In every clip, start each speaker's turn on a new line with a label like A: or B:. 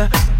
A: remember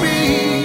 B: be.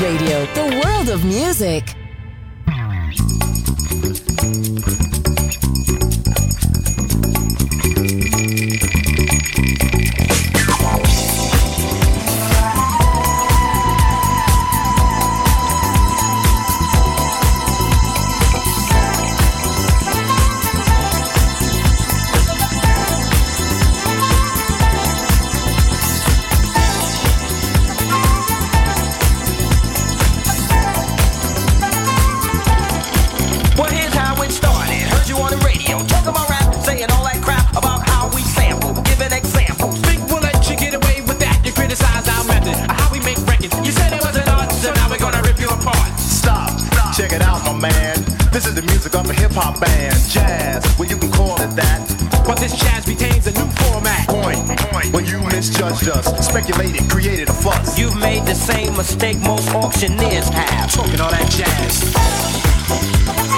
B: Radio.
C: point. You misjudged us, speculated, created a fuss.
D: You've made the same mistake most auctioneers have.
E: Talking all that jazz.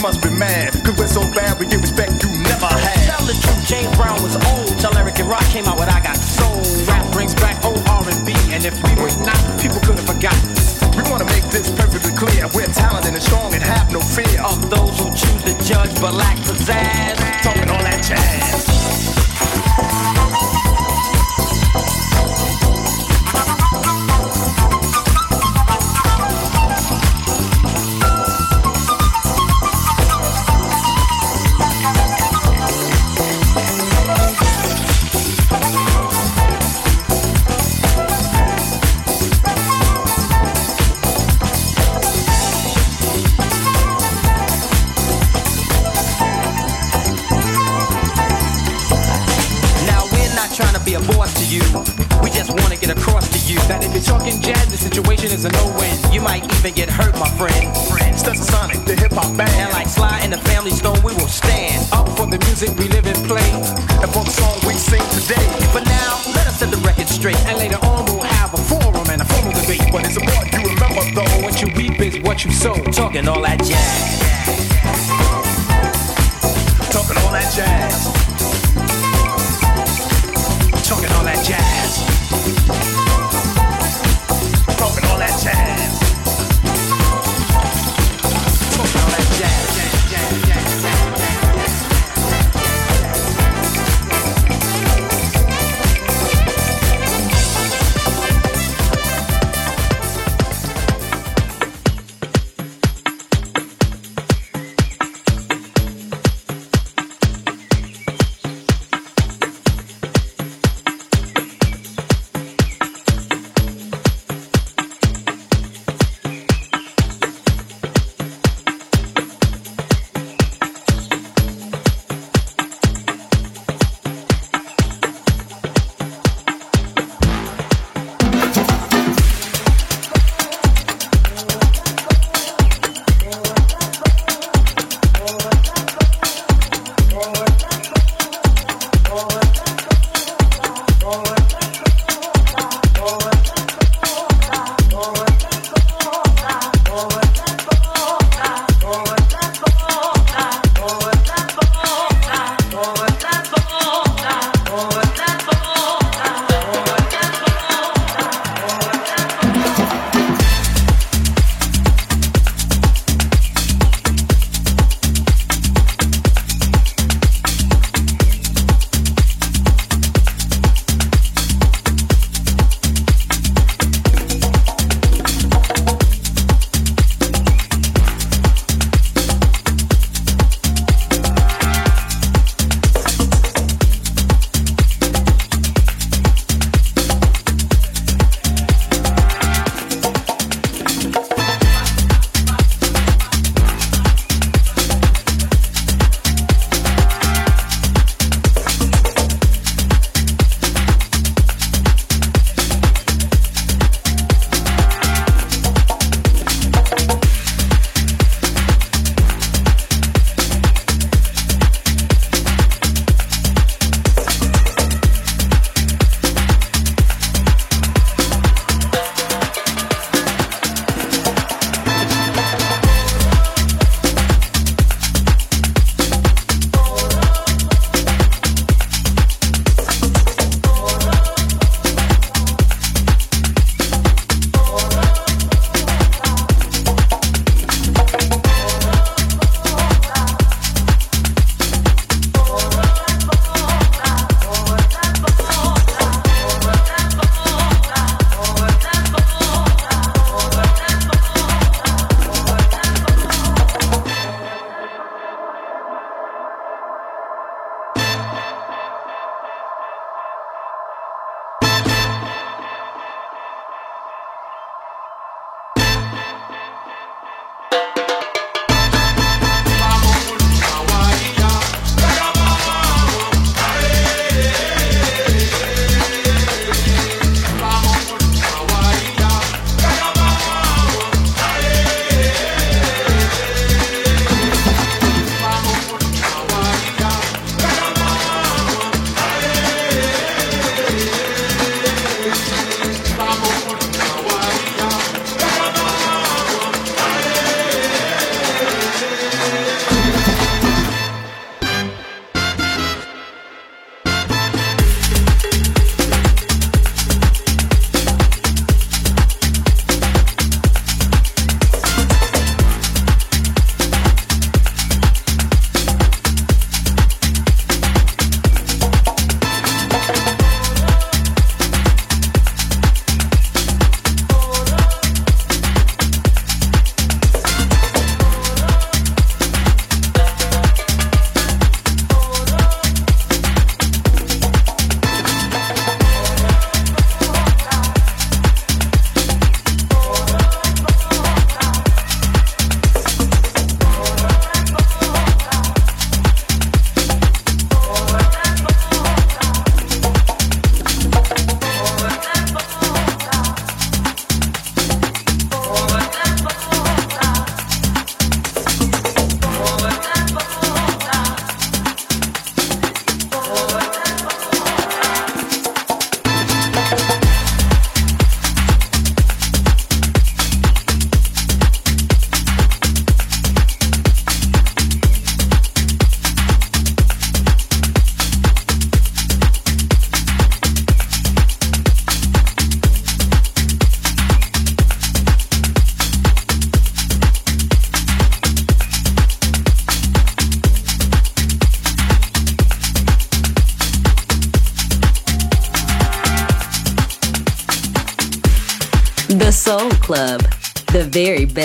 C: must be mad.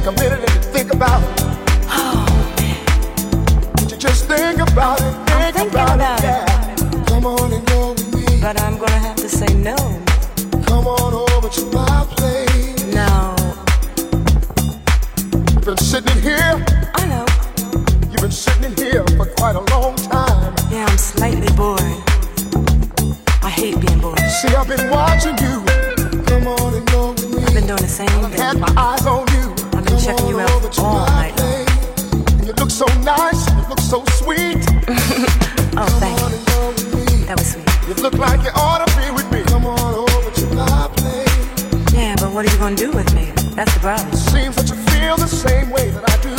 F: Take a minute and think about. Oh.
G: Just think about it. Think
F: I'm thinking
G: about,
F: about
G: it.
F: it.
G: Yeah. Come on and go with me.
F: But I'm gonna have to say no.
G: Come on over to my place.
F: No.
G: You've been sitting here.
F: I know.
G: You've been sitting here for quite a long time.
F: Yeah, I'm slightly bored. I hate being bored.
G: See, I've been watching you. Come on and go with me.
F: I've been doing the same
G: I've
F: thing.
G: had my eyes on.
F: I've checking you out all night long.
G: And you look so nice. You look so sweet.
F: Oh, thank you.
G: and go with me.
F: That was sweet.
G: You look like you ought to be with me. Come on over to my place.
F: Yeah, but what are you gonna do with me? That's the problem.
G: Seems that you feel the same way that I do.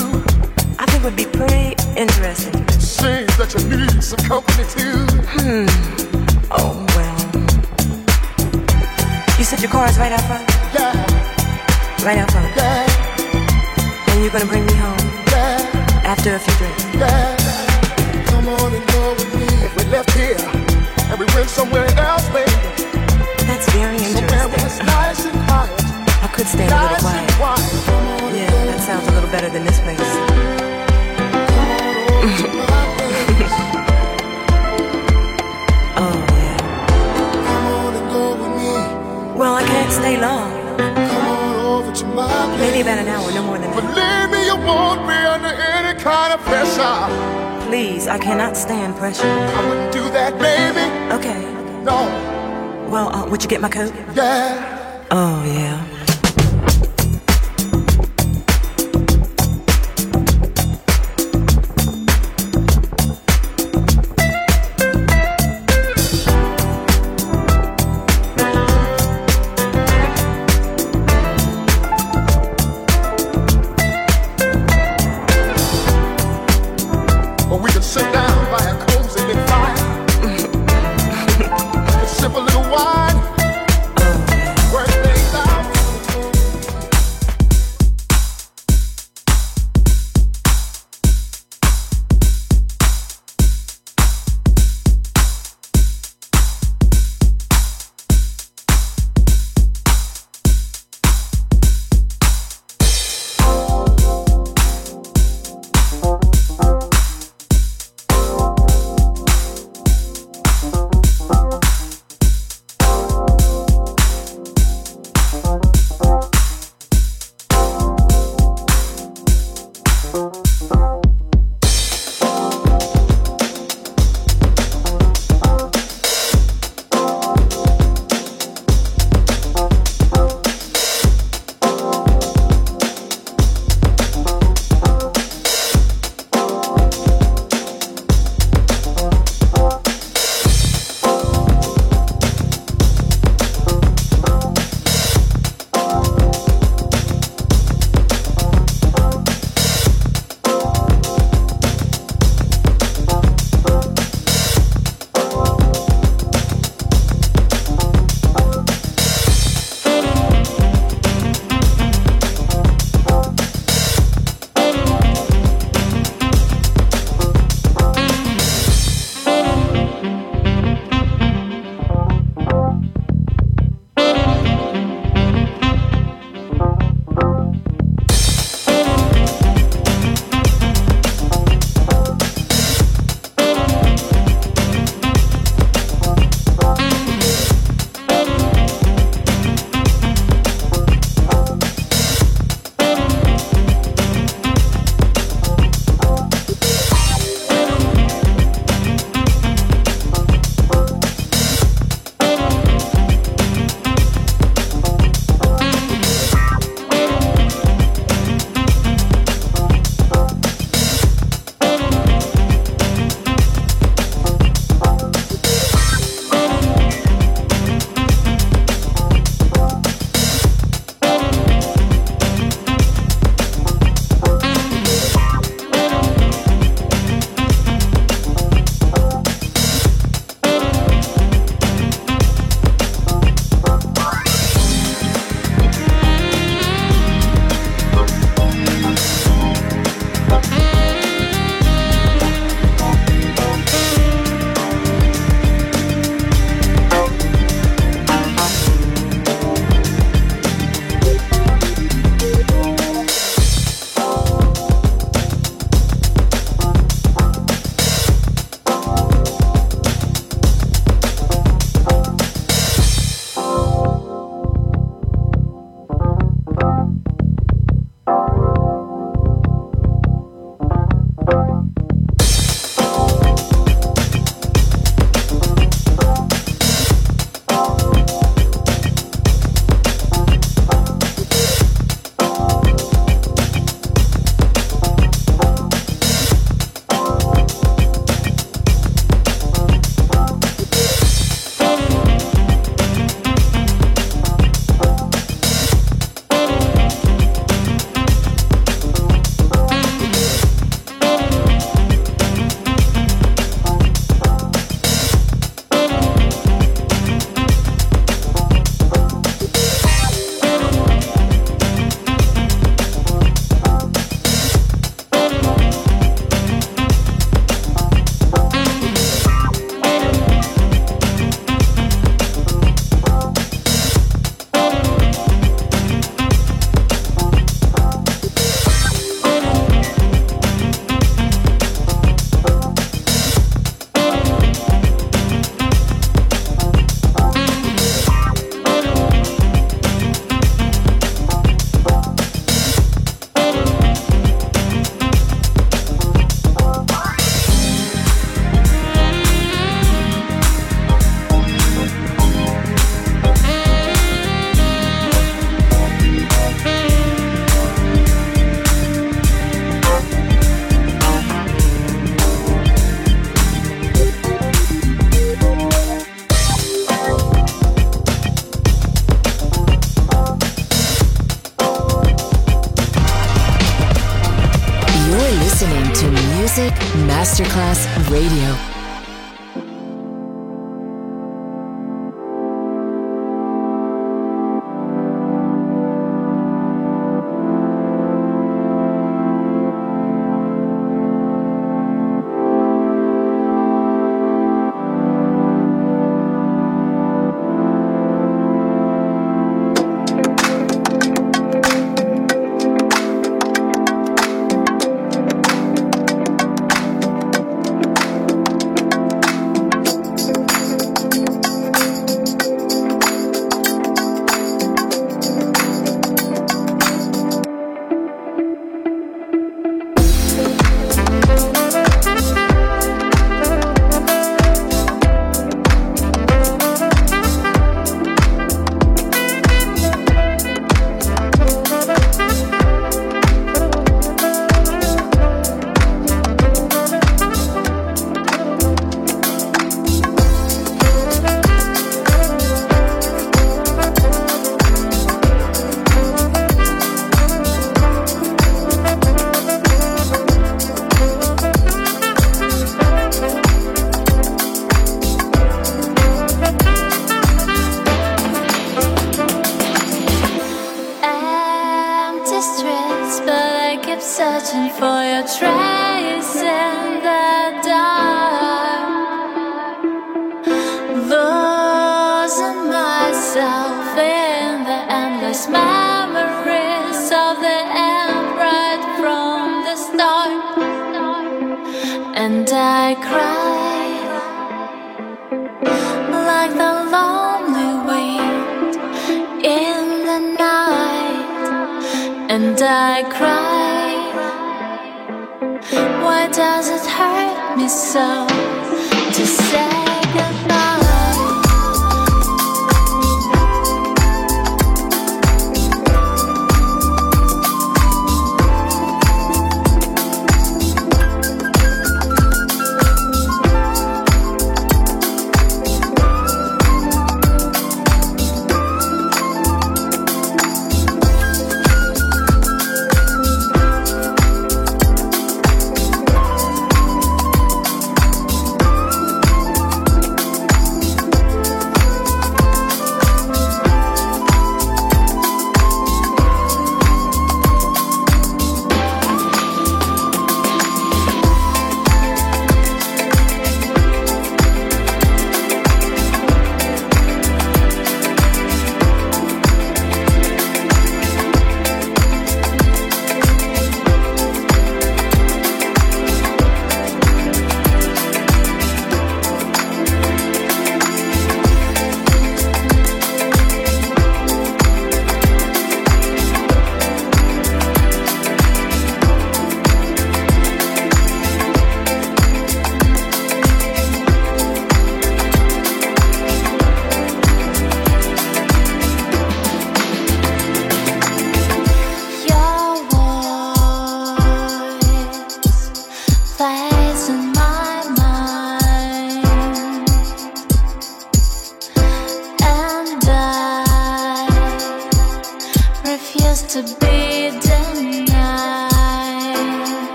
F: I think it would be pretty interesting.
G: Seems that you need some company too. Hmm.
F: Oh, well. You said your car is right out front?
G: Yeah,
F: Right out front.
G: yeah,
F: And you're gonna bring me home
G: yeah,
F: after a few drinks.
G: yeah. Come on and go with me. If we left here and we went somewhere else, baby,
F: That's very
G: somewhere where it's
F: interesting.
G: nice and quiet,
F: I could stay a little
G: nice
F: quiet.
G: quiet.
F: Yeah, that sounds a little better than this place.
G: over to my place.
F: Oh, yeah.
G: Come on and go with me.
F: Well, I can't stay long. Maybe about an hour, no more than that.
G: Believe me, you won't be under any kind of pressure.
F: Please, I cannot stand pressure.
G: I wouldn't do that, baby.
F: Okay.
G: No,
F: Well, uh, would you get my coat?
G: yeah.
F: Oh, yeah.